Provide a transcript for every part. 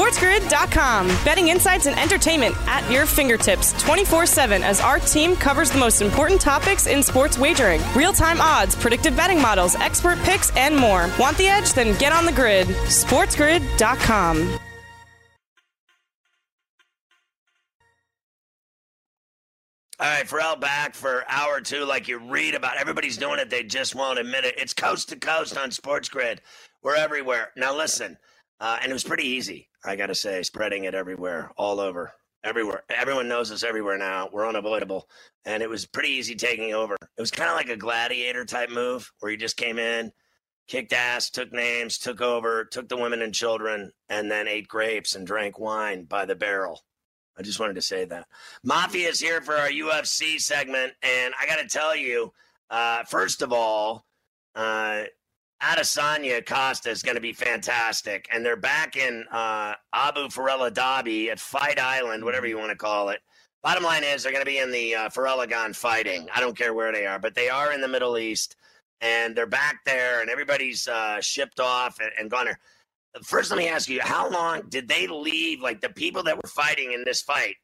SportsGrid.com. Betting insights and entertainment at your fingertips 24 7 as our team covers the most important topics in sports wagering real time odds, predictive betting models, expert picks, and more. Want the edge? Then get on the grid. SportsGrid.com. All right, Ferrall back for hour two, like you read about. Everybody's doing it; they just won't admit it. It's coast to coast on Sports Grid. We're everywhere. Now, listen, uh, and it was pretty easy. I got to say, spreading it everywhere, all over, everywhere. Everyone knows us everywhere now. We're unavoidable, and it was pretty easy taking over. It was kind of like a gladiator type move where you just came in, kicked ass, took names, took over, took the women and children, and then ate grapes and drank wine by the barrel. I just wanted to say that. Mafia is here for our UFC segment, and I got to tell you, uh, first of all, uh, Adesanya Costa is going to be fantastic, and they're back in uh, Abu Farella Dhabi at Fight Island, whatever you want to call it. Bottom line is they're going to be in the uh, fighting. I don't care where they are, but they are in the Middle East, and they're back there, and everybody's uh, shipped off and, and gone there. First, let me ask you: How long did they leave? Like the people that were fighting in this fight,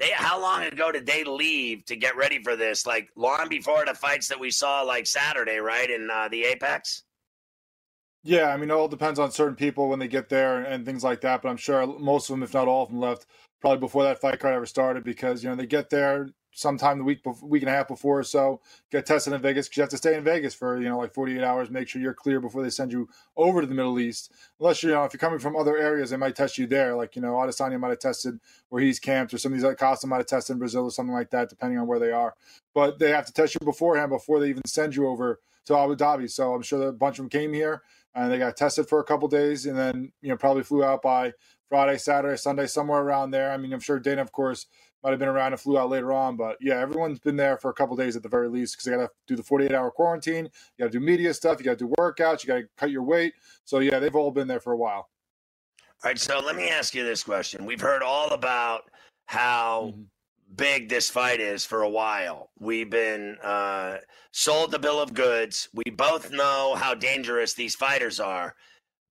they how long ago did they leave to get ready for this? Like long before the fights that we saw, like Saturday, right in uh, the Apex. Yeah, I mean, it all depends on certain people when they get there and, and things like that. But I'm sure most of them, if not all of them, left probably before that fight card ever started because you know they get there sometime the week before, week and a half before or so, get tested in Vegas because you have to stay in Vegas for you know like 48 hours, make sure you're clear before they send you over to the Middle East. Unless you know if you're coming from other areas, they might test you there. Like you know, Adesanya might have tested where he's camped, or some of these other Costa might have tested in Brazil or something like that, depending on where they are. But they have to test you beforehand before they even send you over to Abu Dhabi. So I'm sure that a bunch of them came here and they got tested for a couple days, and then you know probably flew out by Friday, Saturday, Sunday, somewhere around there. I mean, I'm sure Dana, of course, might have been around and flew out later on, but yeah, everyone's been there for a couple days at the very least because they got to do the 48 hour quarantine. You got to do media stuff. You got to do workouts. You got to cut your weight. So yeah, they've all been there for a while. All right, so let me ask you this question: We've heard all about how. Mm-hmm big this fight is for a while. We've been uh, sold the bill of goods. We both know how dangerous these fighters are.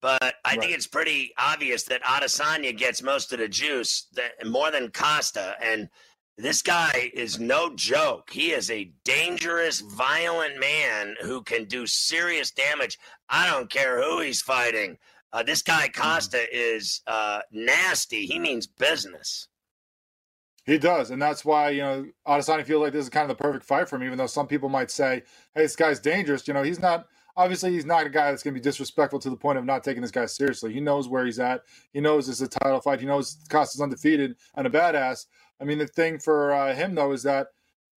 But I right. think it's pretty obvious that Adesanya gets most of the juice, that, more than Costa. And this guy is no joke. He is a dangerous, violent man who can do serious damage. I don't care who he's fighting. Uh, this guy mm-hmm. Costa is uh, nasty. He means business. He does, and that's why you know Adesanya feels like this is kind of the perfect fight for him. Even though some people might say, "Hey, this guy's dangerous," you know, he's not. Obviously, he's not a guy that's going to be disrespectful to the point of not taking this guy seriously. He knows where he's at. He knows it's a title fight. He knows Costa's undefeated and a badass. I mean, the thing for uh, him though is that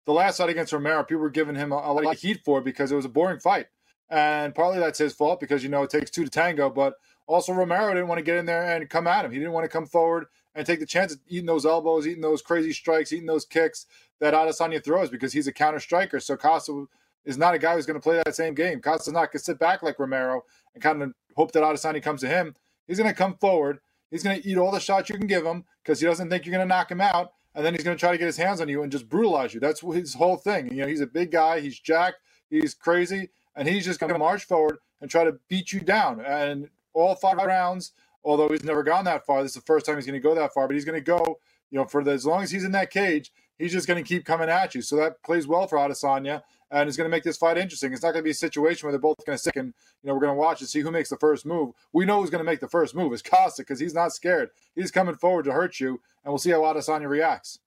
the last fight against Romero, people were giving him a, a lot of heat for because it was a boring fight, and partly that's his fault because you know it takes two to tango. But also, Romero didn't want to get in there and come at him. He didn't want to come forward and take the chance of eating those elbows, eating those crazy strikes, eating those kicks that Adesanya throws because he's a counter striker. So Costa is not a guy who's going to play that same game. Costa's not going to sit back like Romero and kind of hope that Adesanya comes to him. He's going to come forward. He's going to eat all the shots you can give him because he doesn't think you're going to knock him out. And then he's going to try to get his hands on you and just brutalize you. That's his whole thing. You know, he's a big guy. He's jacked. He's crazy. And he's just going to march forward and try to beat you down. And all five rounds – although he's never gone that far. This is the first time he's going to go that far, but he's going to go, you know, for the, as long as he's in that cage, he's just going to keep coming at you. So that plays well for Adesanya and is going to make this fight interesting. It's not going to be a situation where they're both going to stick and you know we're going to watch and see who makes the first move. We know who's going to make the first move is Costa because he's not scared. He's coming forward to hurt you, and we'll see how Adesanya reacts.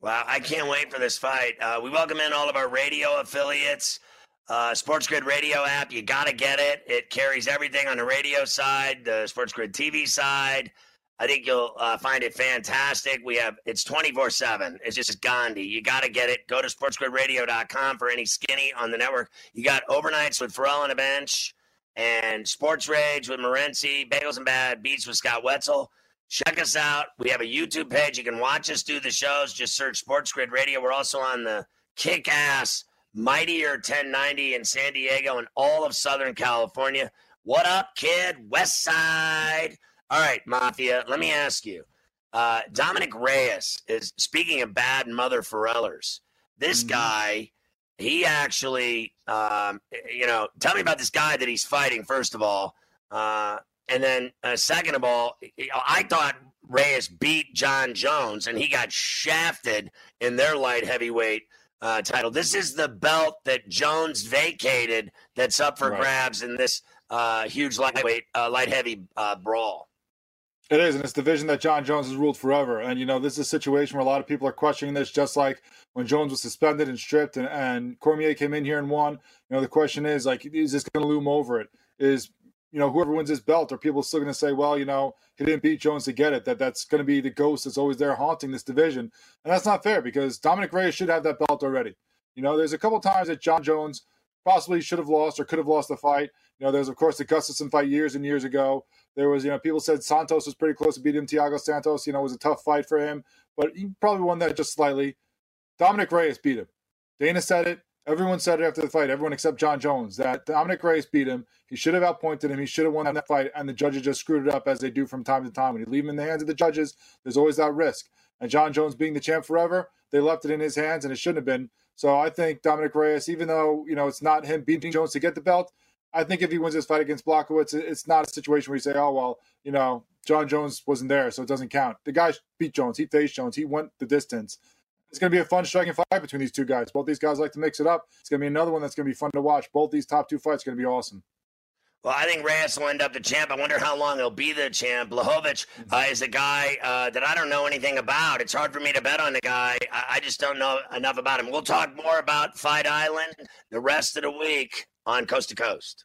Wow, I can't wait for this fight. Uh, we welcome in all of our radio affiliates. Uh, Sports Grid radio app, you got to get it. It carries everything on the radio side, the Sports Grid TV side. I think you'll uh, find it fantastic. We have it's 24 7. It's just Gandhi. You got to get it. Go to sportsgridradio.com for any skinny on the network. You got overnights with Ferrall on a bench and Sports Rage with Morency, Bagels and Bad Beats with Scott Wetzel. Check us out. We have a YouTube page. You can watch us do the shows. Just search Sports Grid Radio. We're also on the kick ass Mightier 1090 in San Diego and all of Southern California. What up, kid? West Side. All right, Mafia, let me ask you. Uh, Dominick Reyes is speaking of bad mother Ferellers. This mm-hmm. guy, he actually, um, you know, tell me about this guy that he's fighting, first of all. Uh, and then, uh, second of all, I thought Reyes beat Jon Jones and he got shafted in their light heavyweight uh, title. This is the belt that Jones vacated that's up for right. grabs in this uh, huge lightweight, uh, light heavy uh, brawl. It is, and it's division that Jon Jones has ruled forever. And you know, this is a situation where a lot of people are questioning this, just like when Jones was suspended and stripped, and, and Cormier came in here and won. You know, the question is like, is this going to loom over it? Is you know whoever wins this belt, are people still going to say, well, you know, he didn't beat Jones to get it? That that's going to be the ghost that's always there haunting this division, and that's not fair because Dominick Reyes should have that belt already. You know, there's a couple times that Jon Jones possibly should have lost or could have lost the fight. You know, there's of course the Gustafsson fight years and years ago. There was, you know, people said Santos was pretty close to beating him. Thiago Santos, you know, was a tough fight for him, but he probably won that just slightly. Dominick Reyes beat him. Dana said it. Everyone said it after the fight. Everyone except Jon Jones that Dominick Reyes beat him. He should have outpointed him. He should have won that fight, and the judges just screwed it up as they do from time to time. When you leave him in the hands of the judges, there's always that risk. And Jon Jones being the champ forever, they left it in his hands, and it shouldn't have been. So I think Dominick Reyes, even though you know it's not him beating Jones to get the belt, I think if he wins this fight against Blachowicz, it's not a situation where you say, oh, well, you know, Jon Jones wasn't there, so it doesn't count. The guy beat Jones. He faced Jones. He went the distance. It's going to be a fun striking fight between these two guys. Both these guys like to mix it up. It's going to be another one that's going to be fun to watch. Both these top two fights are going to be awesome. Well, I think Reyes will end up the champ. I wonder how long he'll be the champ. Blachowicz uh, is a guy uh, that I don't know anything about. It's hard for me to bet on the guy. I, I just don't know enough about him. We'll talk more about Fight Island the rest of the week on Coast to Coast.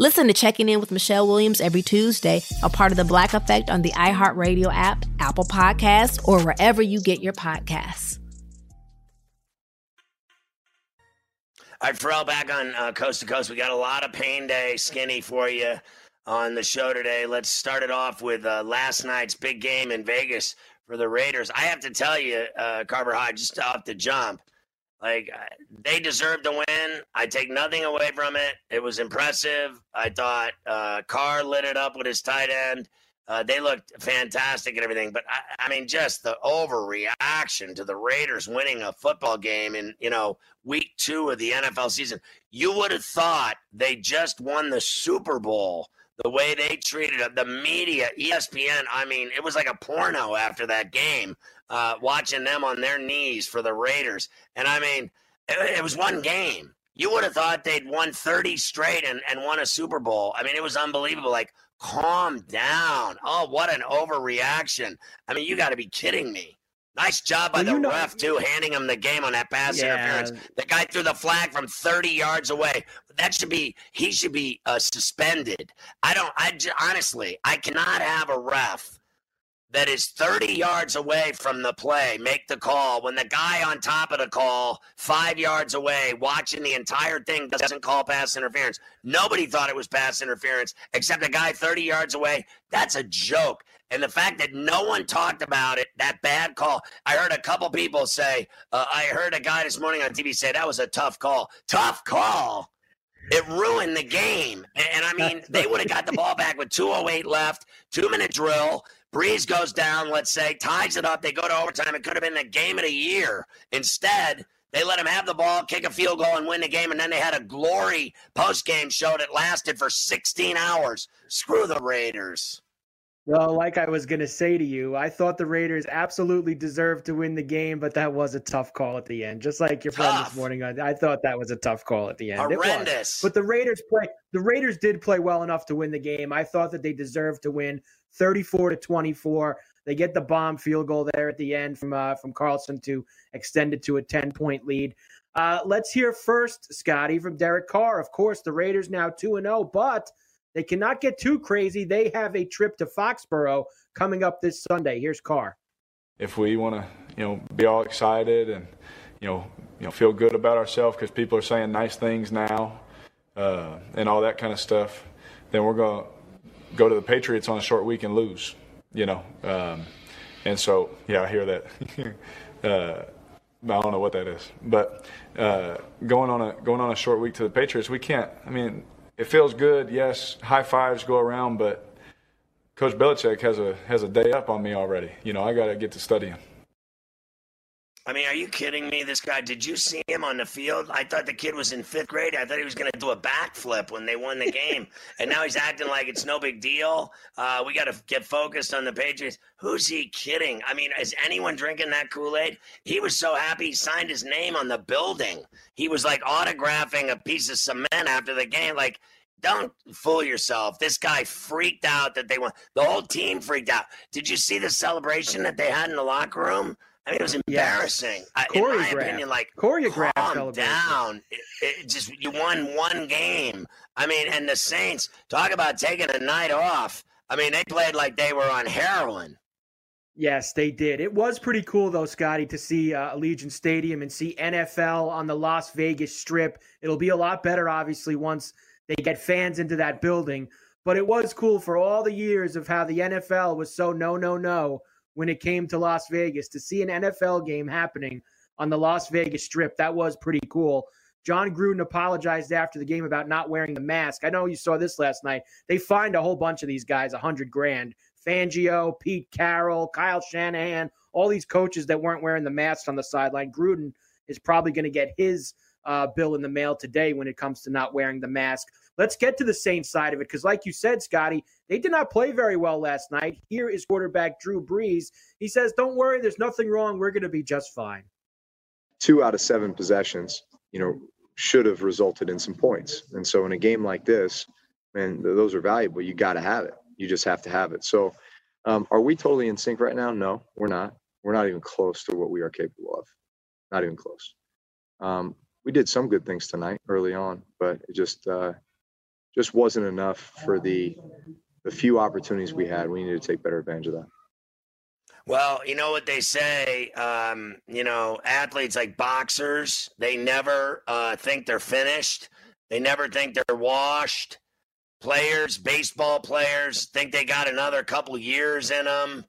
Listen to Checking In with Michelle Williams every Tuesday, a part of the Black Effect on the iHeartRadio app, Apple Podcasts, or wherever you get your podcasts. All right, Ferrall, back on uh, Coast to Coast. We got a lot of pain day skinny for you on the show today. Let's start it off with uh, last night's big game in Vegas for the Raiders. I have to tell you, uh, Carver High, just off the jump, like uh, they deserved to win. I take nothing away from it. It was impressive. I thought uh, Carr lit it up with his tight end. Uh, they looked fantastic and everything, but I, I, mean, just the overreaction to the Raiders winning a football game in you know week two of the NFL season. You would have thought they just won the Super Bowl the way they treated it, the media, ESPN. I mean, it was like a porno after that game, uh, watching them on their knees for the Raiders. And I mean, it, it was one game. You would have thought they'd won 30 straight and, and won a Super Bowl. I mean, it was unbelievable. Like, calm down. Oh, what an overreaction. I mean, you got to be kidding me. Nice job by well, the know, ref too, handing him the game on that pass yeah. interference. The guy threw the flag from 30 yards away. That should be he should be uh, suspended. I don't. I honestly, I cannot have a ref that is 30 yards away from the play make the call when the guy on top of the call, five yards away, watching the entire thing, doesn't call pass interference. Nobody thought it was pass interference except a guy 30 yards away. That's a joke. And the fact that no one talked about it, that bad call. I heard a couple people say, uh, I heard a guy this morning on TV say that was a tough call. Tough call. It ruined the game. And, and I mean, they would have got the ball back with 208 left, two minute drill. Brees goes down, let's say, ties it up. They go to overtime. It could have been the game of the year. Instead, they let him have the ball, kick a field goal, and win the game. And then they had a glory post game show that lasted for 16 hours. Screw the Raiders. Well, like I was going to say to you, I thought the Raiders absolutely deserved to win the game, but that was a tough call at the end. Just like your tough. friend this morning, I, I, thought that was a tough call at the end. Horrendous. But the Raiders play. The Raiders did play well enough to win the game. I thought that they deserved to win, thirty-four to twenty-four. They get the bomb field goal there at the end from uh, from Carlson to extend it to a ten-point lead. Uh, let's hear first, Scotty, from Derek Carr. Of course, the Raiders now two and zero, oh, but they cannot get too crazy. They have a trip to Foxborough coming up this Sunday. Here's Carr. If we want to, you know, be all excited and you know, you know, feel good about ourselves because people are saying nice things now uh, and all that kind of stuff, then we're going to go to the Patriots on a short week and lose. You know, um, and so yeah, I hear that. uh, I don't know what that is, but uh, going on a going on a short week to the Patriots, we can't. I mean, it feels good. Yes, high fives go around, but Coach Belichick has a has a day up on me already. You know, I got to get to studying. I mean, are you kidding me? This guy, did you see him on the field? I thought the kid was in fifth grade. I thought he was going to do a backflip when they won the game. and now he's acting like it's no big deal. Uh, we got to get focused on the Patriots. Who's he kidding? I mean, is anyone drinking that Kool Aid? He was so happy he signed his name on the building. He was like autographing a piece of cement after the game. Like, don't fool yourself. This guy freaked out that they won. The whole team freaked out. Did you see the celebration that they had in the locker room? I mean, it was embarrassing. Yes. in my opinion, like choreographed calm down. It, it just you won one game. I mean, and the Saints talk about taking a night off. I mean, they played like they were on heroin. Yes, they did. It was pretty cool though, Scotty, to see uh, Allegiant Stadium and see NFL on the Las Vegas Strip. It'll be a lot better, obviously, once they get fans into that building. But it was cool for all the years of how the NFL was so no, no, no when it came to Las Vegas to see an NFL game happening on the Las Vegas Strip. That was pretty cool. Jon Gruden apologized after the game about not wearing the mask. I know you saw this last night. They fined a whole bunch of these guys a hundred grand. Fangio, Pete Carroll, Kyle Shanahan, all these coaches that weren't wearing the mask on the sideline. Gruden is probably going to get his uh, bill in the mail today when it comes to not wearing the mask. Let's get to the Saints side of it because, like you said, Scotty, they did not play very well last night. Here is quarterback Drew Brees. He says, Don't worry, there's nothing wrong. We're going to be just fine. Two out of seven possessions, you know, should have resulted in some points. And so in a game like this, man, those are valuable. You got to have it. You just have to have it. So, um, are we totally in sync right now? No, we're not. We're not even close to what we are capable of. Not even close. Um, we did some good things tonight early on, but it just uh, just wasn't enough for the the few opportunities we had. We needed to take better advantage of that. Well, you know what they say. Um, you know, athletes like boxers, they never uh, think they're finished. They never think they're washed. Players, baseball players, think they got another couple years in them.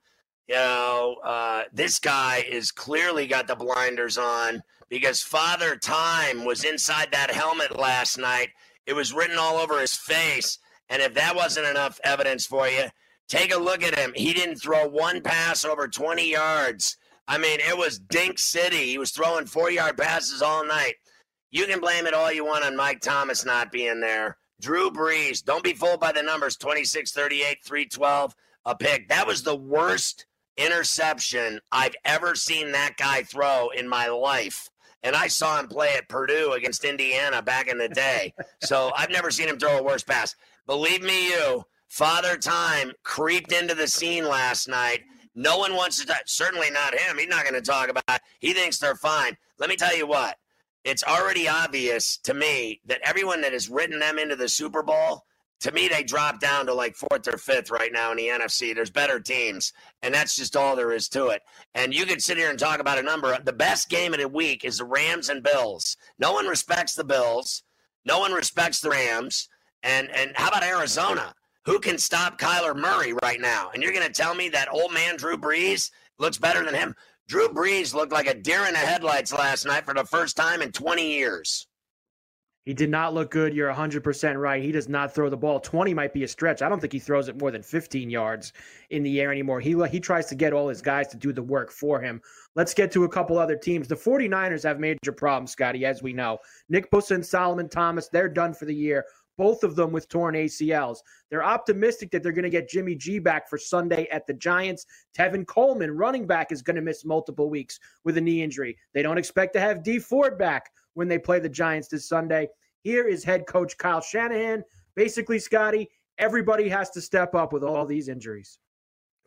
You know, uh, this guy is clearly got the blinders on because Father Time was inside that helmet last night it was written all over his face. And if that wasn't enough evidence for you, take a look at him. He didn't throw one pass over 20 yards. I mean, it was Dink City. He was throwing four yard passes all night. You can blame it all you want on Mike Thomas not being there. Drew Brees, don't be fooled by the numbers 26, 38, 312, a pick. That was the worst interception I've ever seen that guy throw in my life. And I saw him play at Purdue against Indiana back in the day. so I've never seen him throw a worse pass. Believe me, you, Father Time creeped into the scene last night. No one wants to talk, certainly not him. He's not going to talk about it. He thinks they're fine. Let me tell you what, it's already obvious to me that everyone that has written them into the Super Bowl to me, they drop down to like fourth or fifth right now in the NFC. There's better teams, and that's just all there is to it. And you could sit here and talk about a number. The best game of the week is the Rams and Bills. No one respects the Bills. No one respects the Rams. And and how about Arizona? Who can stop Kyler Murray right now? And you're going to tell me that old man Drew Brees looks better than him? Drew Brees looked like a deer in the headlights last night for the first time in 20 years. He did not look good. You're 100% right. He does not throw the ball. 20 might be a stretch. I don't think he throws it more than 15 yards in the air anymore. He he tries to get all his guys to do the work for him. Let's get to a couple other teams. The 49ers have major problems, Scotty, as we know. Nick Bosa and Solomon Thomas, they're done for the year. Both of them with torn ACLs. They're optimistic that they're going to get Jimmy G back for Sunday at the Giants. Tevin Coleman, running back, is going to miss multiple weeks with a knee injury. They don't expect to have Dee Ford back when they play the Giants this Sunday. Here is head coach Kyle Shanahan. Basically, Scotty, everybody has to step up with all these injuries.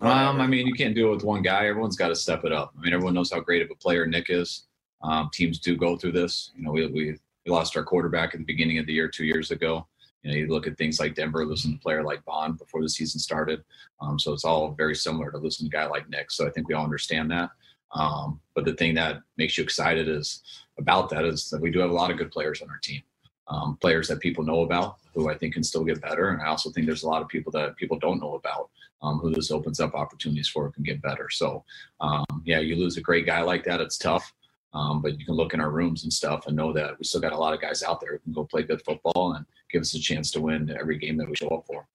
Um, I mean, you can't do it with one guy. Everyone's got to step it up. I mean, everyone knows how great of a player Nick is. Um, teams do go through this. You know, we, we, we lost our quarterback at the beginning of the year two years ago. You know, you look at things like Denver, losing a player like Bond before the season started. Um, so it's all very similar to losing a guy like Nick. So I think we all understand that. Um, but the thing that makes you excited is about that is that we do have a lot of good players on our team um, players that people know about who I think can still get better. And I also think there's a lot of people that people don't know about um, who this opens up opportunities for can get better. So, um, yeah, you lose a great guy like that, it's tough. Um, but you can look in our rooms and stuff and know that we still got a lot of guys out there who can go play good football and give us a chance to win every game that we show up for.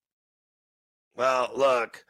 Well, look,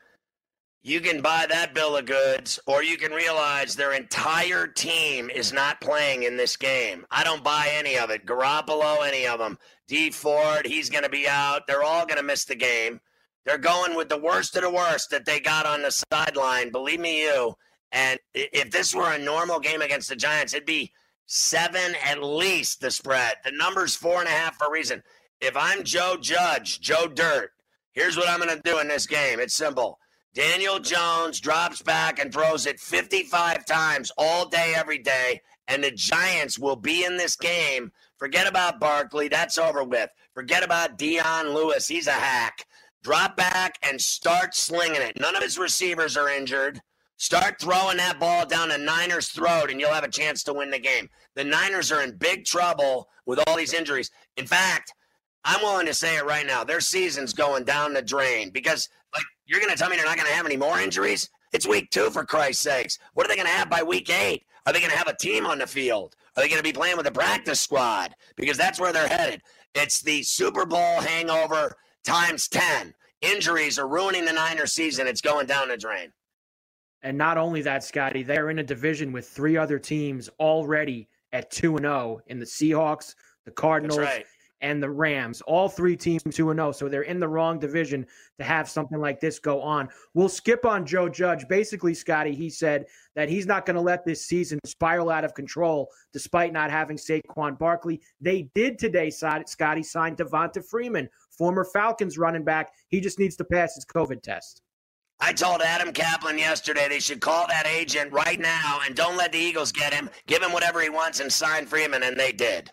you can buy that bill of goods, or you can realize their entire team is not playing in this game. I don't buy any of it. Garoppolo, any of them. Dee Ford, he's going to be out. They're all going to miss the game. They're going with the worst of the worst that they got on the sideline. Believe me, you. And if this were a normal game against the Giants, it'd be seven at least the spread. The number's four and a half for a reason. If I'm Joe Judge, Joe Dirt, here's what I'm going to do in this game. It's simple. Daniel Jones drops back and throws it 55 times all day, every day, and the Giants will be in this game. Forget about Barkley. That's over with. Forget about Dion Lewis. He's a hack. Drop back and start slinging it. None of his receivers are injured. Start throwing that ball down the Niners' throat, and you'll have a chance to win the game. The Niners are in big trouble with all these injuries. In fact, I'm willing to say it right now. Their season's going down the drain because – like, you're going to tell me they're not going to have any more injuries? It's week two, for Christ's sakes. What are they going to have by week eight? Are they going to have a team on the field? Are they going to be playing with a practice squad? Because that's where they're headed. It's the Super Bowl hangover times 10. Injuries are ruining the Niners season. It's going down the drain. And not only that, Scotty, they're in a division with three other teams already at 2 and 0 in the Seahawks, the Cardinals, right and the Rams, all three teams 2 0. So they're in the wrong division to have something like this go on. We'll skip on Joe Judge. Basically, Scotty, he said that he's not going to let this season spiral out of control despite not having Saquon Barkley. They did today, Scotty, sign Devonta Freeman, former Falcons running back. He just needs to pass his COVID test. I told Adam Kaplan yesterday they should call that agent right now and don't let the Eagles get him. Give him whatever he wants and sign Freeman, and they did.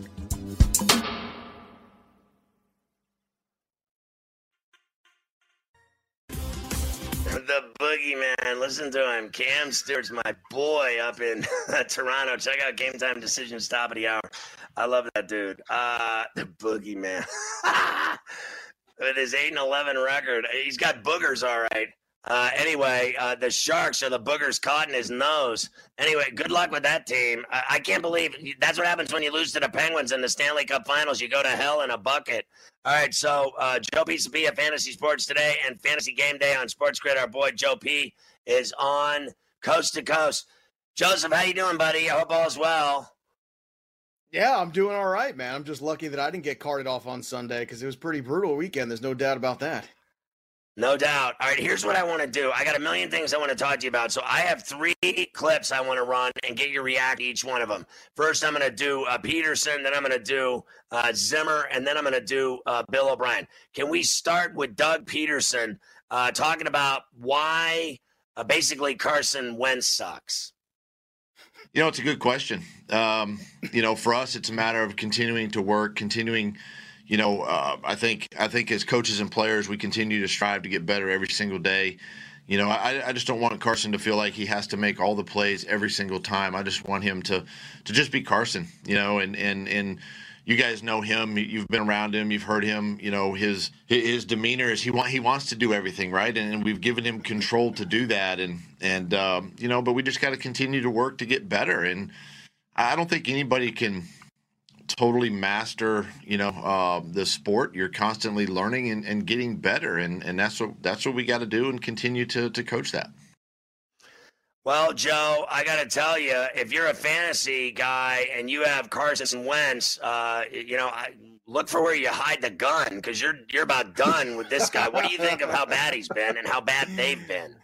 Boogeyman. Listen to him. Cam Stewart's my boy up in Toronto. Check out Game Time Decisions top of the hour. I love that dude. Uh, the boogeyman. With his 8 and 11 record, he's got boogers all right. Uh, anyway, uh, the Sharks are the boogers caught in his nose. Anyway, good luck with that team. I, I can't believe that's what happens when you lose to the Penguins in the Stanley Cup Finals. You go to hell in a bucket. All right, so uh, Joe Pisapia, Fantasy Sports Today and Fantasy Game Day on Sports Grid. Our boy Joe P. is on coast to coast. Joseph, how you doing, buddy? I hope all is well. Yeah, I'm doing all right, man. I'm just lucky that I didn't get carted off on Sunday because it was pretty brutal weekend. There's no doubt about that. No doubt. All right, here's what I want to do. I got a million things I want to talk to you about. So I have three clips I want to run and get your react to each one of them. First, I'm going to do uh, Pederson, then I'm going to do uh, Zimmer, and then I'm going to do uh, Bill O'Brien. Can we start with Doug Pederson uh, talking about why uh, basically Carson Wentz sucks? You know, it's a good question. Um, you know, for us, it's a matter of continuing to work, continuing – you know, uh, I think I think as coaches and players, we continue to strive to get better every single day. You know, I, I just don't want Carson to feel like he has to make all the plays every single time. I just want him to to just be Carson. You know, and and and you guys know him. You've been around him. You've heard him. You know his his demeanor is he want he wants to do everything right, and, we've given him control to do that. And and um, you know, but we just got to continue to work to get better. And I don't think anybody can totally master you know uh, the sport. You're constantly learning and, and getting better and, and that's what that's what we got to do and continue to, to coach that. Well joe i gotta tell you if you're a fantasy guy and you have carson wentz uh, you know I, look for where you hide the gun because you're you're about done with this guy. What do you think of how bad he's been and how bad they've been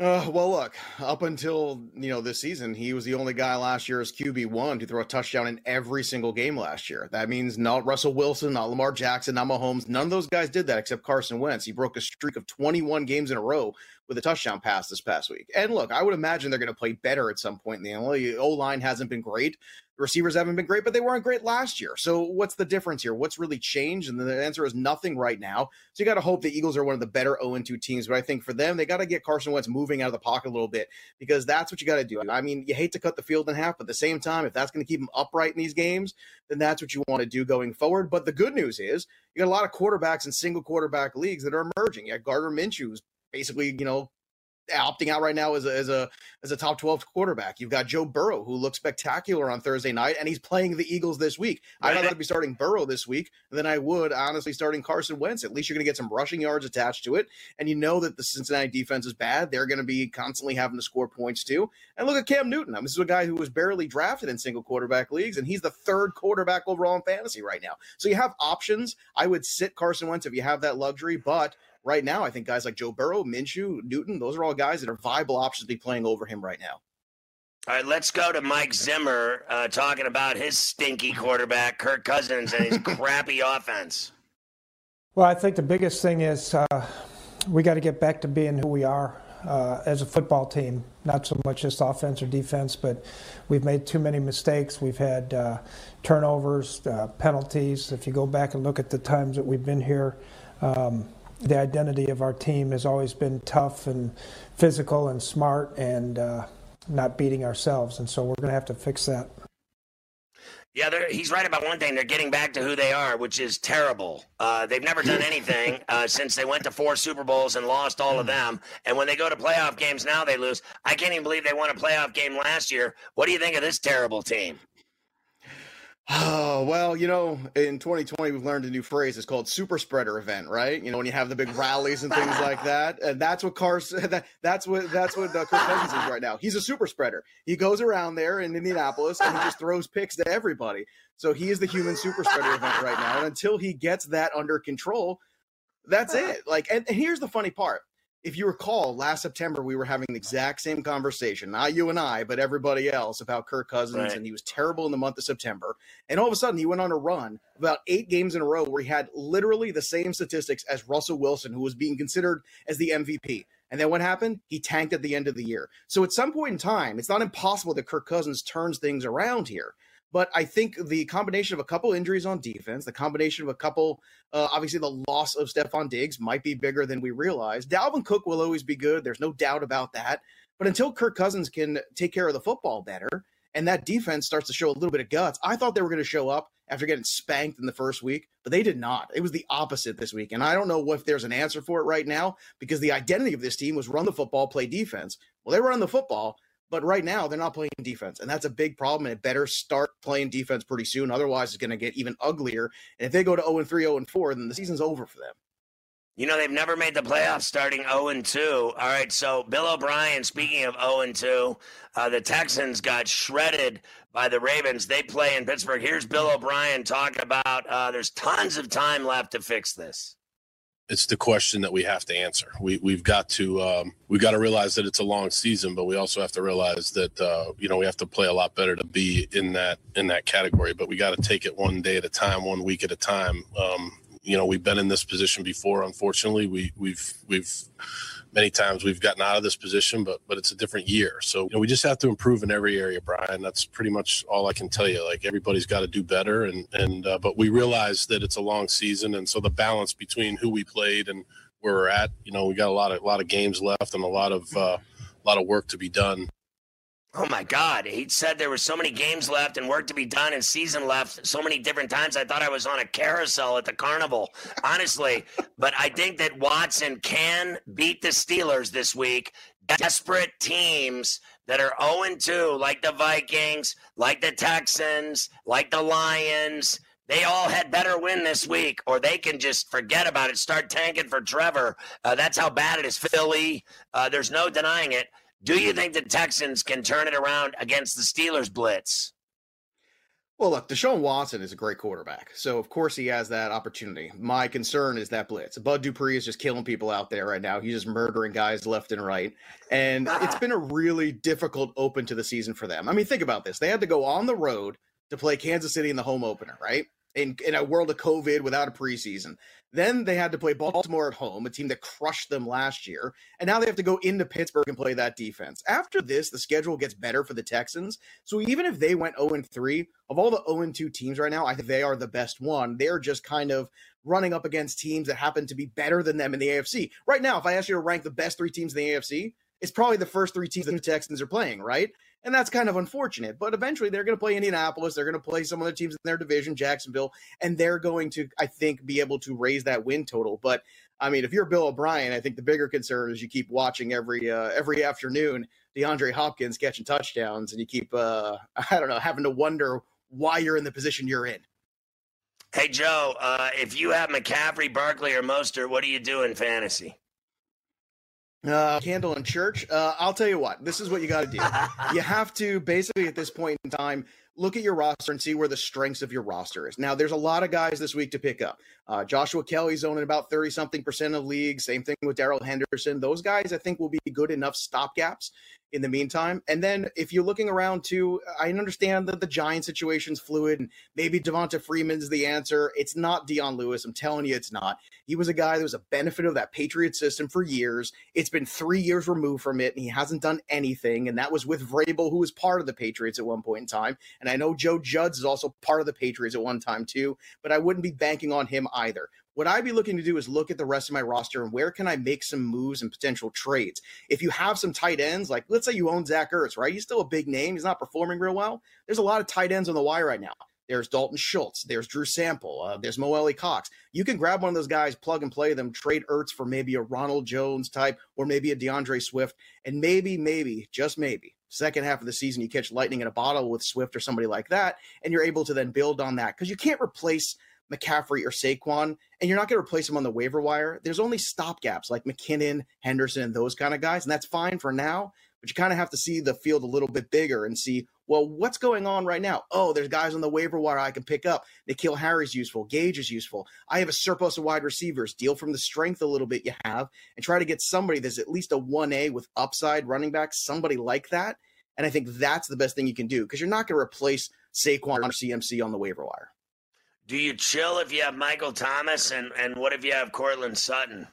uh, well, look, up until you know this season, he was the only guy last year as QB one to throw a touchdown in every single game last year. That means not Russell Wilson, not Lamar Jackson, not Mahomes. None of those guys did that except Carson Wentz. He broke a streak of 21 games in a row with a touchdown pass this past week. And look, I would imagine they're going to play better at some point in the NFL. O line hasn't been great. The receivers haven't been great, but they weren't great last year. So what's the difference here? What's really changed? And the answer is nothing right now. So you got to hope the Eagles are one of the better 0 2 teams. But I think for them, they got to get Carson Wentz moving out of the pocket a little bit because that's what you got to do. I mean, you hate to cut the field in half, but at the same time, if that's going to keep them upright in these games, then that's what you want to do going forward. But the good news is you got a lot of quarterbacks in single quarterback leagues that are emerging. You got Gardner Minshew, who's basically, you know, opting out right now as a, as a as a top 12 quarterback. You've got Joe Burrow who looks spectacular on Thursday night and he's playing the Eagles this week. I'd rather be starting Burrow this week than I would honestly starting Carson Wentz. At least you're going to get some rushing yards attached to it and you know that the Cincinnati defense is bad. They're going to be constantly having to score points too. And look at Cam Newton. I mean, this is a guy who was barely drafted in single quarterback leagues and he's the third quarterback overall in fantasy right now. So you have options. I would sit Carson Wentz if you have that luxury, but right now, I think guys like Joe Burrow, Minshew, Newton, those are all guys that are viable options to be playing over him right now. All right, let's go to Mike Zimmer uh, talking about his stinky quarterback, Kirk Cousins, and his crappy offense. Well, I think the biggest thing is uh, we got to get back to being who we are uh, as a football team. Not so much just offense or defense, but we've made too many mistakes. We've had uh, turnovers, uh, penalties. If you go back and look at the times that we've been here, um, the identity of our team has always been tough and physical and smart and uh, not beating ourselves. And so we're going to have to fix that. Yeah, he's right about one thing. They're getting back to who they are, which is terrible. Uh, they've never done anything uh, since they went to four Super Bowls and lost all of them. And when they go to playoff games now, they lose. I can't even believe they won a playoff game last year. What do you think of this terrible team? Oh, well, you know, in 2020, we've learned a new phrase. It's called super spreader event, right? You know, when you have the big rallies and things like that. And that's what Cars, that, that's what, that's what uh, Kirk Cousins is right now. He's a super spreader. He goes around there in Indianapolis and he just throws picks to everybody. So he is the human super spreader event right now. And until he gets that under control, that's it. Like, and, and here's the funny part if you recall, last September we were having the exact same conversation, not you and I, but everybody else about Kirk Cousins, right. and he was terrible in the month of September. And all of a sudden, he went on a run about eight games in a row where he had literally the same statistics as Russell Wilson, who was being considered as the MVP. And then what happened? He tanked at the end of the year. So at some point in time, it's not impossible that Kirk Cousins turns things around here. But I think the combination of a couple injuries on defense, the combination of a couple, uh, obviously the loss of Stefon Diggs might be bigger than we realize. Dalvin Cook will always be good. There's no doubt about that. But until Kirk Cousins can take care of the football better and that defense starts to show a little bit of guts, I thought they were going to show up after getting spanked in the first week, but they did not. It was the opposite this week. And I don't know if there's an answer for it right now because the identity of this team was run the football, play defense. Well, they run the football, but right now, they're not playing defense, and that's a big problem. And it better start playing defense pretty soon. Otherwise, it's going to get even uglier. And if they go to 0 3, 0 4, then the season's over for them. You know, they've never made the playoffs starting 0 2. All right, so Bill O'Brien, speaking of 0 2, uh, the Texans got shredded by the Ravens. They play in Pittsburgh. Here's Bill O'Brien talking about uh, there's tons of time left to fix this it's the question that we have to answer. We we've got to um, we got to realize that it's a long season, but we also have to realize that uh, you know we have to play a lot better to be in that in that category. But we got to take it one day at a time, one week at a time. Um, you know, we've been in this position before. Unfortunately, we we've we've many times we've gotten out of this position, but but it's a different year. So you know, we just have to improve in every area, Brian. That's pretty much all I can tell you. Like everybody's got to do better, and and uh, but we realize that it's a long season, and so the balance between who we played and where we're at, you know, we got a lot of a lot of games left and a lot of uh, a lot of work to be done. Oh my God. He said there were so many games left and work to be done and season left so many different times. I thought I was on a carousel at the carnival, honestly. but I think that Watson can beat the Steelers this week. Desperate teams that are 0 2, like the Vikings, like the Texans, like the Lions. They all had better win this week, or they can just forget about it, start tanking for Trevor. Uh, that's how bad it is. Philly, uh, there's no denying it. Do you think the Texans can turn it around against the Steelers blitz? Well, look, Deshaun Watson is a great quarterback. So, of course, he has that opportunity. My concern is that blitz. Bud Dupree is just killing people out there right now. He's just murdering guys left and right. And it's been a really difficult open to the season for them. I mean, think about this. They had to go on the road to play Kansas City in the home opener, right? In, in a world of COVID without a preseason. Then they had to play Baltimore at home, a team that crushed them last year. And now they have to go into Pittsburgh and play that defense. After this, the schedule gets better for the Texans. So even if they went 0 3, of all the 0 2 teams right now, I think they are the best one. They're just kind of running up against teams that happen to be better than them in the AFC. Right now, if I ask you to rank the best three teams in the AFC, it's probably the first three teams that the Texans are playing, right? And that's kind of unfortunate. But eventually they're going to play Indianapolis. They're going to play some other teams in their division, Jacksonville, and they're going to, I think, be able to raise that win total. But I mean, if you're Bill O'Brien, I think the bigger concern is you keep watching every uh, every afternoon DeAndre Hopkins catching touchdowns, and you keep uh, I don't know having to wonder why you're in the position you're in. Hey Joe, uh, if you have McCaffrey, Barkley, or Mostert, what do you do in fantasy? Uh, candle in church. Uh, I'll tell you what, this is what you got to do. you have to basically at this point in time look at your roster and see where the strengths of your roster is. Now, there's a lot of guys this week to pick up. Uh, Joshua Kelley's owning about 30 something percent of leagues. Same thing with Darrell Henderson. Those guys, I think, will be good enough stopgaps in the meantime. And then if you're looking around too, I understand that the Giant situation's fluid and maybe Devonta Freeman's the answer. It's not Dion Lewis. I'm telling you, it's not. He was a guy that was a benefit of that Patriot system for years. It's been three years removed from it, and he hasn't done anything. And that was with Vrabel, who was part of the Patriots at one point in time. And I know Joe Judge is also part of the Patriots at one time too, but I wouldn't be banking on him either. What I'd be looking to do is look at the rest of my roster and where can I make some moves and potential trades. If you have some tight ends, like let's say you own Zach Ertz, right? He's still a big name. He's not performing real well. There's a lot of tight ends on the wire right now. There's Dalton Schultz. There's Drew Sample. Uh, there's Mo Alie-Cox. You can grab one of those guys, plug and play them, trade Ertz for maybe a Ronald Jones type or maybe a D'Andre Swift. And maybe, maybe, just maybe, Second half of the season, you catch lightning in a bottle with Swift or somebody like that, and you're able to then build on that because you can't replace McCaffrey or Saquon, and you're not going to replace them on the waiver wire. There's only stopgaps like McKinnon, Henderson, and those kind of guys, and that's fine for now. But you kind of have to see the field a little bit bigger and see, well, what's going on right now? Oh, there's guys on the waiver wire I can pick up. N'Keal Harry's useful. Gage is useful. I have a surplus of wide receivers. Deal from the strength a little bit you have and try to get somebody that's at least a 1A with upside running back, somebody like that. And I think that's the best thing you can do because you're not going to replace Saquon or CMC on the waiver wire. Do you chill if you have Michael Thomas and and what if you have Courtland Sutton?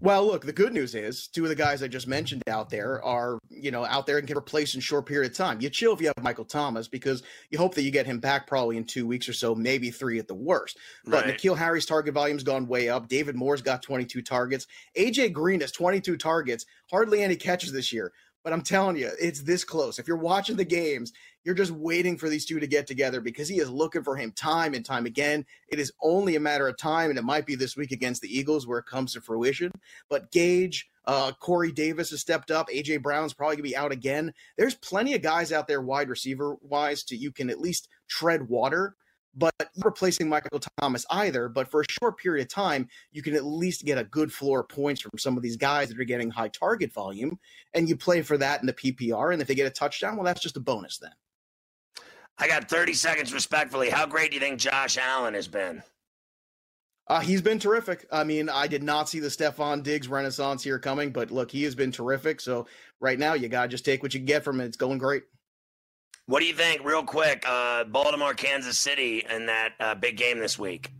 Well, look, the good news is two of the guys I just mentioned out there are, you know, out there and can replace in short period of time. You chill if you have Michael Thomas because you hope that you get him back probably in two weeks or so, maybe three at the worst. But Right. N'Keal Harry's target volume's gone way up. David Moore's got 22 targets. AJ Green has 22 targets, hardly any catches this year. But I'm telling you, it's this close. If you're watching the games, you're just waiting for these two to get together because he is looking for him time and time again. It is only a matter of time, and it might be this week against the Eagles where it comes to fruition. But Gage, uh, Corey Davis has stepped up. AJ Brown's probably gonna be out again. There's plenty of guys out there, wide receiver wise, to you can at least tread water. But replacing Michael Thomas either. But for a short period of time, you can at least get a good floor of points from some of these guys that are getting high target volume, and you play for that in the PPR. And if they get a touchdown, well, that's just a bonus then. I got 30 seconds respectfully. How great do you think Josh Allen has been? Uh, he's been terrific. I mean, I did not see the Stefon Diggs renaissance here coming, but look, he has been terrific. So right now, you gotta just take what you can get from it. It's going great. What do you think, real quick? Uh, Baltimore, Kansas City, and that uh, big game this week.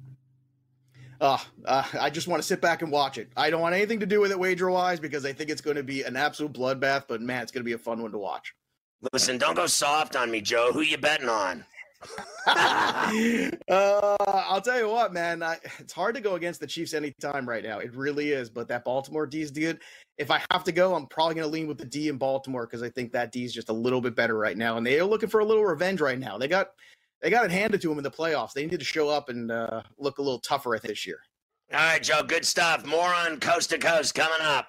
Uh, uh, I just want to sit back and watch it. I don't want anything to do with it wager wise because I think it's going to be an absolute bloodbath. But man, it's going to be a fun one to watch. Listen, don't go soft on me, Joe. Who you betting on? uh, I'll tell you what, man. I, it's hard to go against the Chiefs anytime right now. It really is. But that Baltimore D is good. If I have to go, I'm probably going to lean with the D in Baltimore because I think that D is just a little bit better right now, and they are looking for a little revenge right now. They got they got it handed to them in the playoffs. They need to show up and uh, look a little tougher this year. All right, Joe, good stuff. More on Coast to Coast coming up.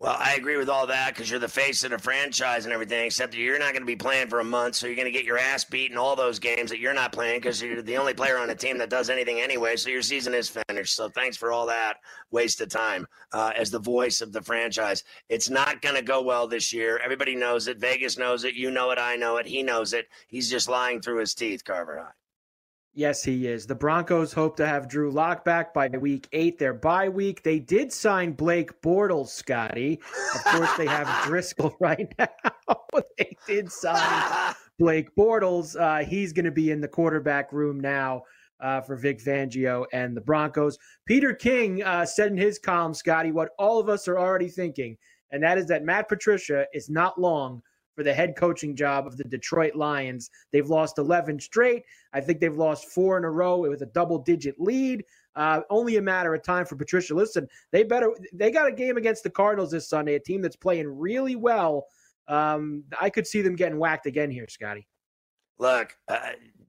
Well, I agree with all that because you're the face of the franchise and everything, except that you're not going to be playing for a month, so you're going to get your ass beat in all those games that you're not playing because you're the only player on a team that does anything anyway, so your season is finished. So thanks for all that waste of time uh, as the voice of the franchise. It's not going to go well this year. Everybody knows it. Vegas knows it. You know it. I know it. He knows it. He's just lying through his teeth, Carver High. Yes, he is. The Broncos hope to have Drew Lock back by week eight, their bye week. They did sign Blake Bortles, Scotty. Of course, they have Driskel right now. they did sign Blake Bortles. Uh, he's going to be in the quarterback room now uh, for Vic Fangio and the Broncos. Peter King uh, said in his column, Scotty, what all of us are already thinking, and that is that Matt Patricia is not long for the head coaching job of the Detroit Lions. They've lost 11 straight. I think they've lost four in a row with a double digit lead. Uh, only a matter of time for Patricia. Listen, they better they got a game against the Cardinals this Sunday, a team that's playing really well. Um, I could see them getting whacked again here, Scotty. Look, uh,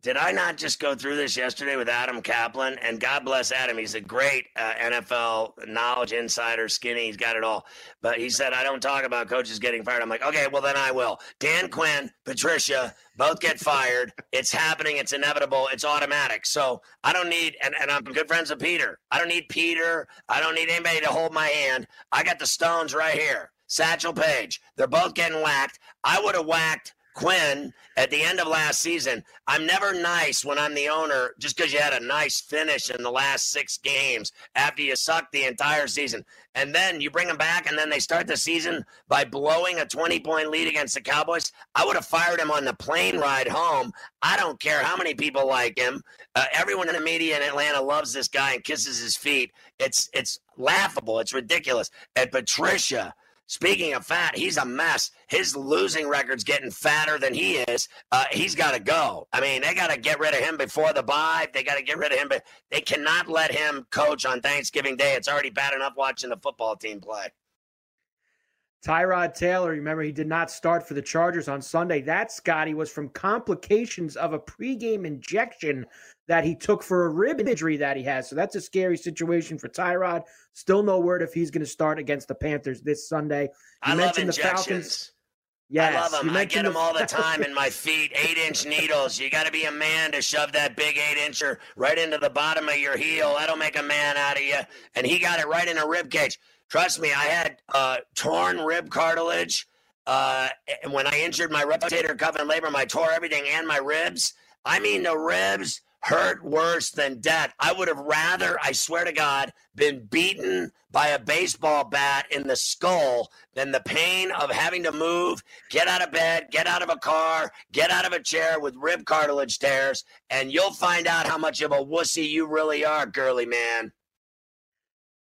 did I not just go through this yesterday with Adam Kaplan? And God bless Adam. He's a great uh, NFL knowledge insider, skinny. He's got it all. But he said, I don't talk about coaches getting fired. I'm like, okay, well, then I will. Dan Quinn, Patricia, both get fired. It's happening. It's inevitable. It's automatic. So I don't need, and, and I'm good friends with Peter. I don't need Peter. I don't need anybody to hold my hand. I got the stones right here. Satchel Paige. They're both getting whacked. I would have whacked Quinn at the end of last season. I'm never nice when I'm the owner just because you had a nice finish in the last six games after you sucked the entire season. And then you bring them back, and then they start the season by blowing a 20 point lead against the Cowboys. I would have fired him on the plane ride home. I don't care how many people like him. Uh, everyone in the media in Atlanta loves this guy and kisses his feet. It's it's laughable. It's ridiculous. And Patricia Speaking of fat, he's a mess. His losing record's getting fatter than he is. Uh, he's got to go. I mean, they got to get rid of him before the bye. They got to get rid of him, but they cannot let him coach on Thanksgiving Day. It's already bad enough watching the football team play. Tyrod Taylor, remember he did not start for the Chargers on Sunday. That Scotty was from complications of a pregame injection that he took for a rib injury that he has. So that's a scary situation for Tyrod. Still no word if he's going to start against the Panthers this Sunday. You I mentioned love the Falcons. Yes, I love them. I get them all the time in my feet. Eight inch needles. You got to be a man to shove that big eight incher right into the bottom of your heel. That'll make a man out of you. And he got it right in a rib cage. Trust me, I had uh, torn rib cartilage. Uh, when I injured my rotator cuff and labrum, I tore everything and my ribs. I mean, the ribs hurt worse than death. I would have rather, I swear to God, been beaten by a baseball bat in the skull than the pain of having to move, get out of bed, get out of a car, get out of a chair with rib cartilage tears, and you'll find out how much of a wussy you really are, girly man.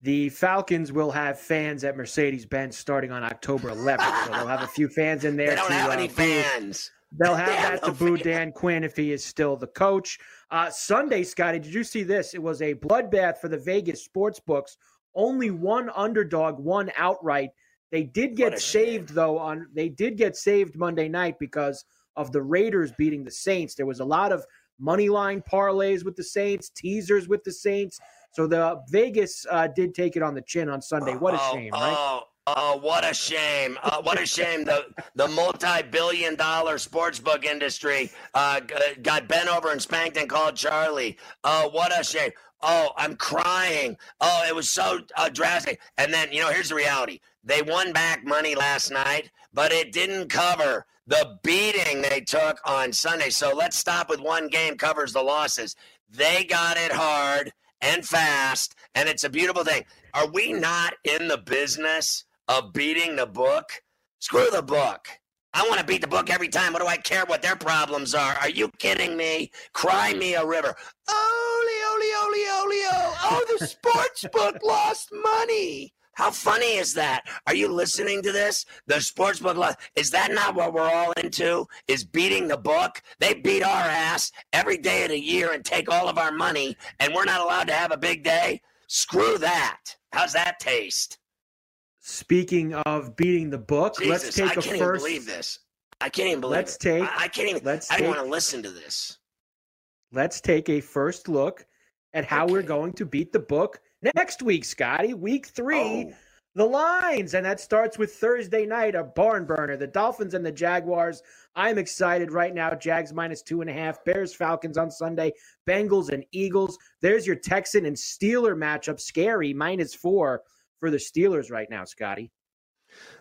The Falcons will have fans at Mercedes Benz starting on October 11th. so they'll have a few fans in there. They don't to, have uh, any fans. They'll have They that to boo fans. Dan Quinn if he is still the coach. Uh, Sunday, Scotty, did you see this? It was a bloodbath for the Vegas sports books. Only one underdog won outright. They did get saved though on they did get saved Monday night because of the Raiders beating the Saints. There was a lot of money line parlays with the Saints, teasers with the Saints. So the Vegas uh, did take it on the chin on Sunday. What a oh, shame, right? Oh, oh, what a shame! Uh, what a shame! The the multi-billion-dollar sportsbook industry uh, got bent over and spanked and called Charlie. Oh, what a shame! Oh, I'm crying. Oh, it was so uh, drastic. And then you know, here's the reality: they won back money last night, but it didn't cover the beating they took on Sunday. So let's stop with one game covers the losses. They got it hard and fast, and it's a beautiful thing. Are we not in the business of beating the book? Screw the book. I want to beat the book every time. What do I care what their problems are? Are you kidding me? Cry me a river. Oli, oli, oli, oli, oh. Oh, the sports book lost money. How funny is that? Are you listening to this? The sports book. Is that not what we're all into? Is beating the book? They beat our ass every day of the year and take all of our money, and we're not allowed to have a big day? Screw that. How's that taste? Speaking of beating the book, Jesus, let's take I a can't first. even believe this. I can't even believe Let's it. take- I, I can't even. let's I don't take- want to listen to this. Let's take a first look at how we're going to beat the book next week, Scotty. Week three, Oh. the lines, and that starts with Thursday night, a barn burner. The Dolphins and the Jaguars. I'm excited right now. Jags minus two and a half. Bears Falcons on Sunday. Bengals and Eagles. There's your Texan and Steeler matchup. Scary minus four for the Steelers right now, Scotty.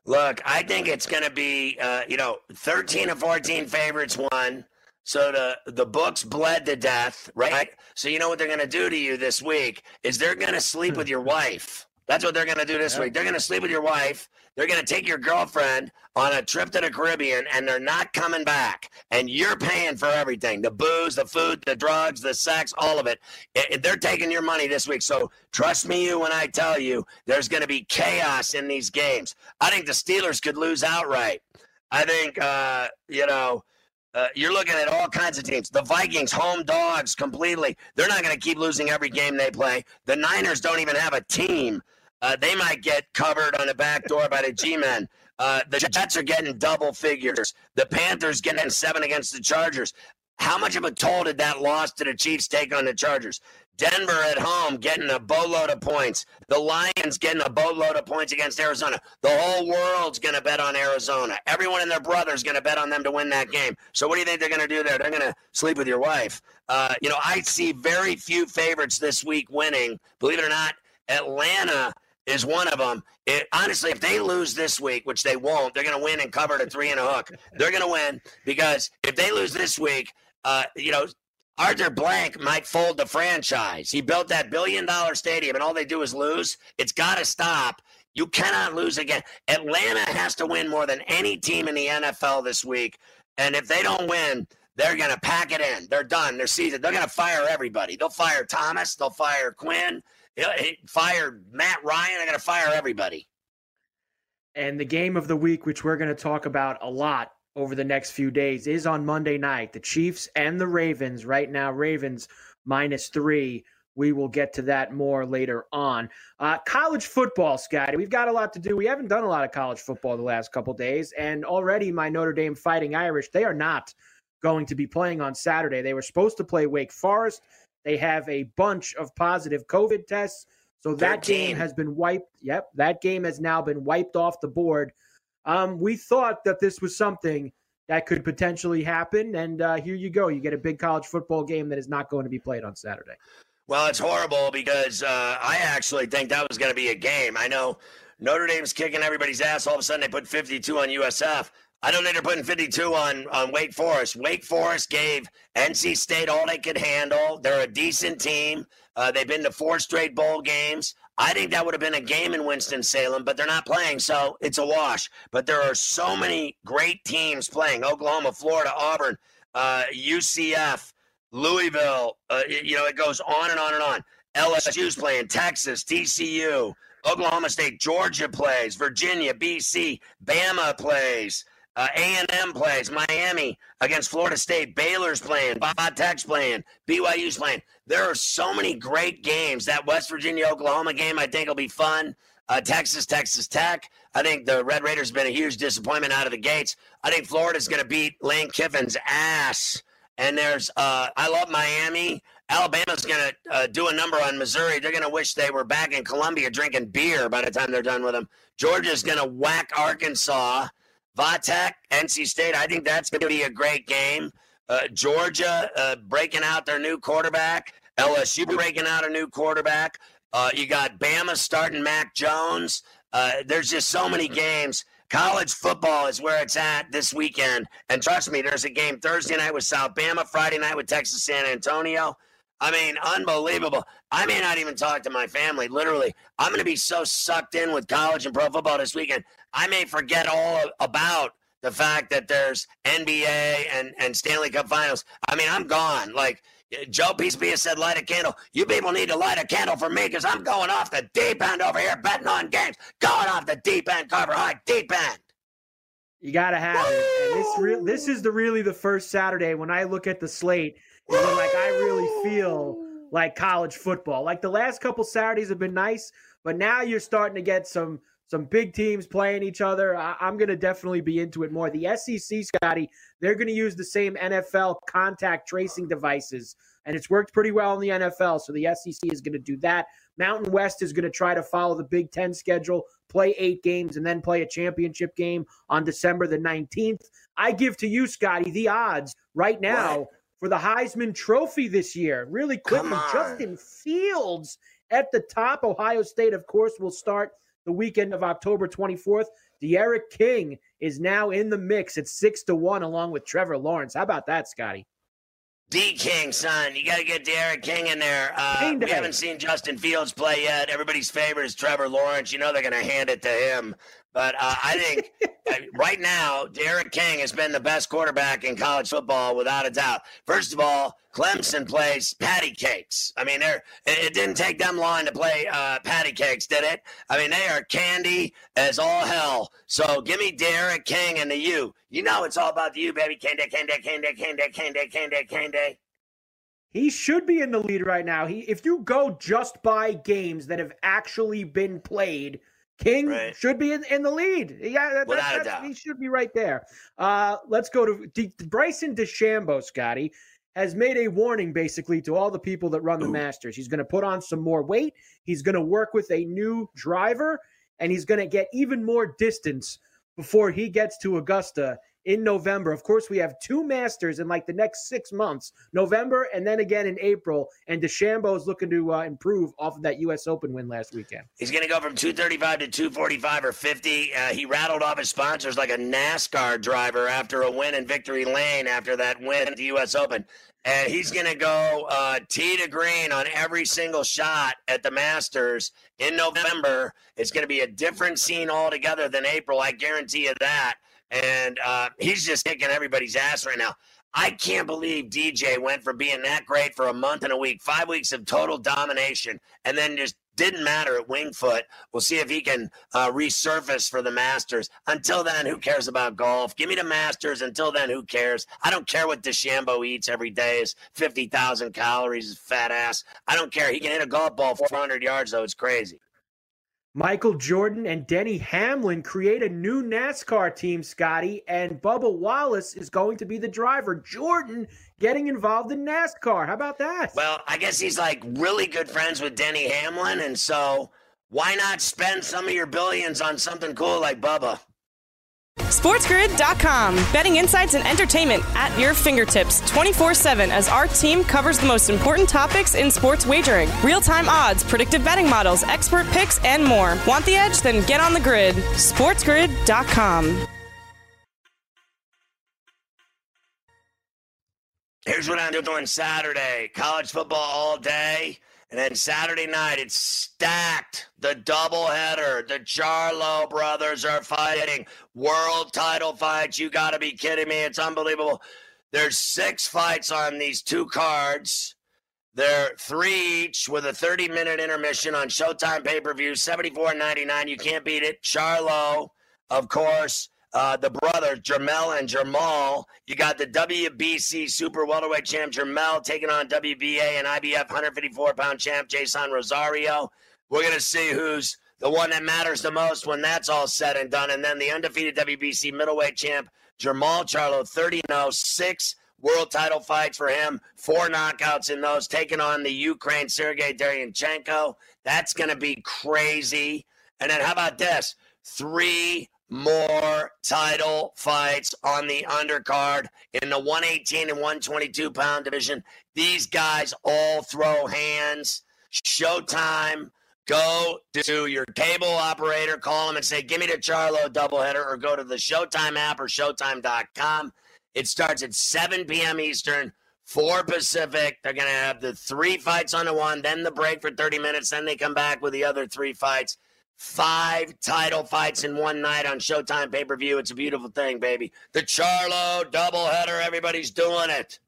Look, I think it's going to be, uh, you know, 13 or 14 favorites won. So the the books bled to death, right? So you know what they're going to do to you this week is they're going to sleep with your wife. That's what they're going to do this Yeah. week. They're going to sleep with your wife. They're going to take your girlfriend on a trip to the Caribbean, and they're not coming back. And you're paying for everything: the booze, the food, the drugs, the sex, all of it. They're taking your money this week. So trust me, you when I tell you, there's going to be chaos in these games. I think the Steelers could lose outright. I think, uh, you know, uh, you're looking at all kinds of teams. The Vikings, home dogs completely. They're not going to keep losing every game they play. The Niners don't even have a team. Uh, they might get covered on the back door by the G men. Uh, the Jets are getting double figures. The Panthers getting seven against the Chargers. How much of a toll did that loss to the Chiefs take on the Chargers? Denver at home getting a boatload of points. The Lions getting a boatload of points against Arizona. The whole world's going to bet on Arizona. Everyone and their brother's going to bet on them to win that game. So what do you think they're going to do there? They're going to sleep with your wife. Uh, you know, I see very few favorites this week winning. Believe it or not, Atlanta is one of them. It, honestly, if they lose this week, which they won't, they're going to win and cover to three and a hook. They're going to win because if they lose this week, uh, you know, Arthur Blank might fold the franchise. He built that billion dollar stadium and all they do is lose. It's got to stop. You cannot lose again. Atlanta has to win more than any team in the NFL this week. And if they don't win, they're going to pack it in. They're done. Their season. They're going to fire everybody. They'll fire Thomas. They'll fire Quinn. He fire Matt Ryan. They're going to fire everybody. And the game of the week, which we're going to talk about a lot over the next few days, is on Monday night. The Chiefs and the Ravens. Right now, Ravens minus three. We will get to that more later on. Uh, college football, Scotty. We've got a lot to do. We haven't done a lot of college football the last couple days, and already my Notre Dame Fighting Irish, they are not going to be playing on Saturday. They were supposed to play Wake Forest. They have a bunch of positive COVID tests. So that 13. game has been wiped. Yep, that game has now been wiped off the board. Um, we thought that this was something that could potentially happen, and uh, here you go. You get a big college football game that is not going to be played on Saturday. Well, it's horrible because uh, I actually think that was going to be a game. I know Notre Dame's kicking everybody's ass. All of a sudden, they put 52 on USF. I don't think they're putting 52 on, on Wake Forest. Wake Forest gave NC State all they could handle. They're a decent team. Uh, they've been to four straight bowl games. I think that would have been a game in Winston-Salem, but they're not playing, so it's a wash. But there are so many great teams playing Oklahoma, Florida, Auburn, uh, UCF, Louisville. Uh, you know, it goes on and on and on. LSU's playing, Texas, TCU, Oklahoma State, Georgia plays, Virginia, BC, Bama plays. Uh, A&M plays Miami against Florida State. Baylor's playing. Bob Tech's playing. BYU's playing. There are so many great games. That West Virginia Oklahoma game, I think, will be fun. Uh, Texas, Texas Tech. I think the Red Raiders have been a huge disappointment out of the gates. I think Florida's going to beat Lane Kiffin's ass. And there's, uh, I love Miami. Alabama's going to uh, do a number on Missouri. They're going to wish they were back in Columbia drinking beer by the time they're done with them. Georgia's going to whack Arkansas. Va Tech, NC State, I think that's going to be a great game. Uh, Georgia uh, breaking out their new quarterback. LSU breaking out a new quarterback. Uh, you got Bama starting Mac Jones. Uh, there's just so many games. College football is where it's at this weekend. And trust me, there's a game Thursday night with South Bama, Friday night with Texas San Antonio. I mean, unbelievable. I may not even talk to my family. Literally, I'm going to be so sucked in with college and pro football this weekend. I may forget all about the fact that there's NBA and, and Stanley Cup finals. I mean, I'm gone. Like Joe Pisapia said, light a candle. You people need to light a candle for me because I'm going off the deep end over here betting on games. Going off the deep end, Carver High, deep end. You got to have Woo! it. And this, re- this is the really the first Saturday when I look at the slate and like I really feel like college football. Like the last couple Saturdays have been nice, but now you're starting to get some – some big teams playing each other. I, am going to definitely be into it more. The SEC, Scotty, they're going to use the same NFL contact tracing devices, and it's worked pretty well in the NFL. So the SEC is going to do that. Mountain West is going to try to follow the Big Ten schedule, play eight games, and then play a championship game on December the 19th. I give to you, Scotty, the odds right now what? For the Heisman Trophy this year. Really quickly, Justin Fields at the top. Ohio State, of course, will start the weekend of October 24th. D'Eriq King is now in the mix at six to one, along with Trevor Lawrence. How about that, Scotty? D King, son, you got to get D'Eriq King in there. Uh, we haven't seen Justin Fields play yet. Everybody's favorite is Trevor Lawrence. You know they're going to hand it to him. But uh, I think uh, right now, D'Eriq King has been the best quarterback in college football without a doubt. First of all, Clemson plays patty cakes. I mean, they're, it didn't take them long to play uh, patty cakes, did it? I mean, they are candy as all hell. So give me D'Eriq King and the U. You know it's all about the U, baby. Candy, candy, candy, candy, candy, candy, candy. He should be in the lead right now. He, if you go just by games that have actually been played – King right. should be in, in the lead. Yeah, that, that, he should be right there. Uh, let's go to D- Bryson DeChambeau, Scotty, has made a warning basically to all the people that run the Ooh. Masters. He's going to put on some more weight. He's going to work with a new driver, and he's going to get even more distance before he gets to Augusta in November. Of course, we have two Masters in like the next six months, November and then again in April. And DeChambeau is looking to uh, improve off of that U.S. Open win last weekend. He's going to go from 235 to 245 or 50. Uh, he rattled off his sponsors like a NASCAR driver after a win in Victory Lane after that win at the U.S. Open. And he's going to go uh, tee to green on every single shot at the Masters in November. It's going to be a different scene altogether than April. I guarantee you that. And uh, he's just kicking everybody's ass right now. I can't believe DJ went from being that great for a month and a week, five weeks of total domination, and then just didn't matter at Winged Foot. We'll see if he can uh, resurface for the Masters. Until then, who cares about golf? Give me the Masters. Until then, who cares? I don't care what DeChambeau eats every day is 50,000 calories, fat ass. I don't care. He can hit a golf ball 400 yards, though. It's crazy. Michael Jordan and Denny Hamlin create a new NASCAR team, Scotty, and Bubba Wallace is going to be the driver. Jordan getting involved in NASCAR. How about that? Well, I guess he's like really good friends with Denny Hamlin, and so why not spend some of your billions on something cool like Bubba? SportsGrid.com. Betting insights and entertainment at your fingertips 24 7 as our team covers the most important topics in sports wagering real time odds, predictive betting models, expert picks, and more. Want the edge? Then get on the grid. SportsGrid.com. Here's what I'm doing Saturday college football all day. And then Saturday night, it's stacked. The doubleheader. The Charlo brothers are fighting world title fights. You got to be kidding me. It's unbelievable. There's six fights on these two cards. They're three each with a 30 minute intermission on Showtime pay per view, $74.99. You can't beat it. Charlo, of course, uh, the brothers, Jermell and Jermall. You got the WBC Super Welterweight Champ Jermell taking on WBA and IBF 154 pound champ Jeison Rosario. We're going to see who's the one that matters the most when that's all said and done. And then the undefeated WBC middleweight champ Jermall Charlo, 30 0, six world title fights for him, four knockouts in those, taking on the Ukraine Sergey Derevyanchenko. That's going to be crazy. And then how about this? Three more title fights on the undercard in the 118 and 122 pound division. These guys all throw hands. Showtime. Go to your cable operator, call them and say, Give me the Charlo doubleheader, or go to the Showtime app or Showtime.com. It starts at 7 p.m. Eastern, 4 Pacific. They're going to have the three fights on the one, then the break for 30 minutes, then they come back with the other three fights. Five title fights in one night on Showtime pay per view. It's a beautiful thing, baby. The Charlo doubleheader. Everybody's doing it.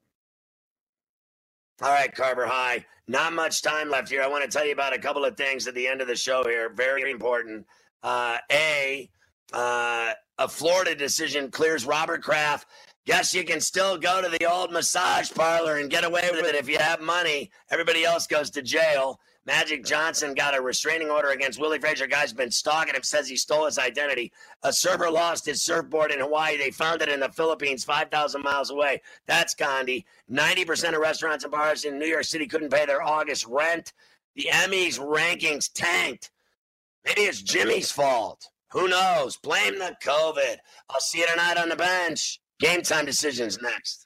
All right, Carver High. Not much time left here. I want to tell you about a couple of things at the end of the show here. Very important. Uh, a, uh, a Florida decision clears Robert Kraft. Guess you can still go to the old massage parlor and get away with it if you have money. Everybody else goes to jail. Magic Johnson got a restraining order against Willie Frazier. Guy's been stalking him, says he stole his identity. A server lost his surfboard in Hawaii. They found it in the Philippines, 5,000 miles away. That's Gandhi. 90% of restaurants and bars in New York City couldn't pay their August rent. The Emmys rankings tanked. Maybe it's Jimmy's fault. Who knows? Blame the COVID. I'll see you tonight on the bench. Game time decisions next.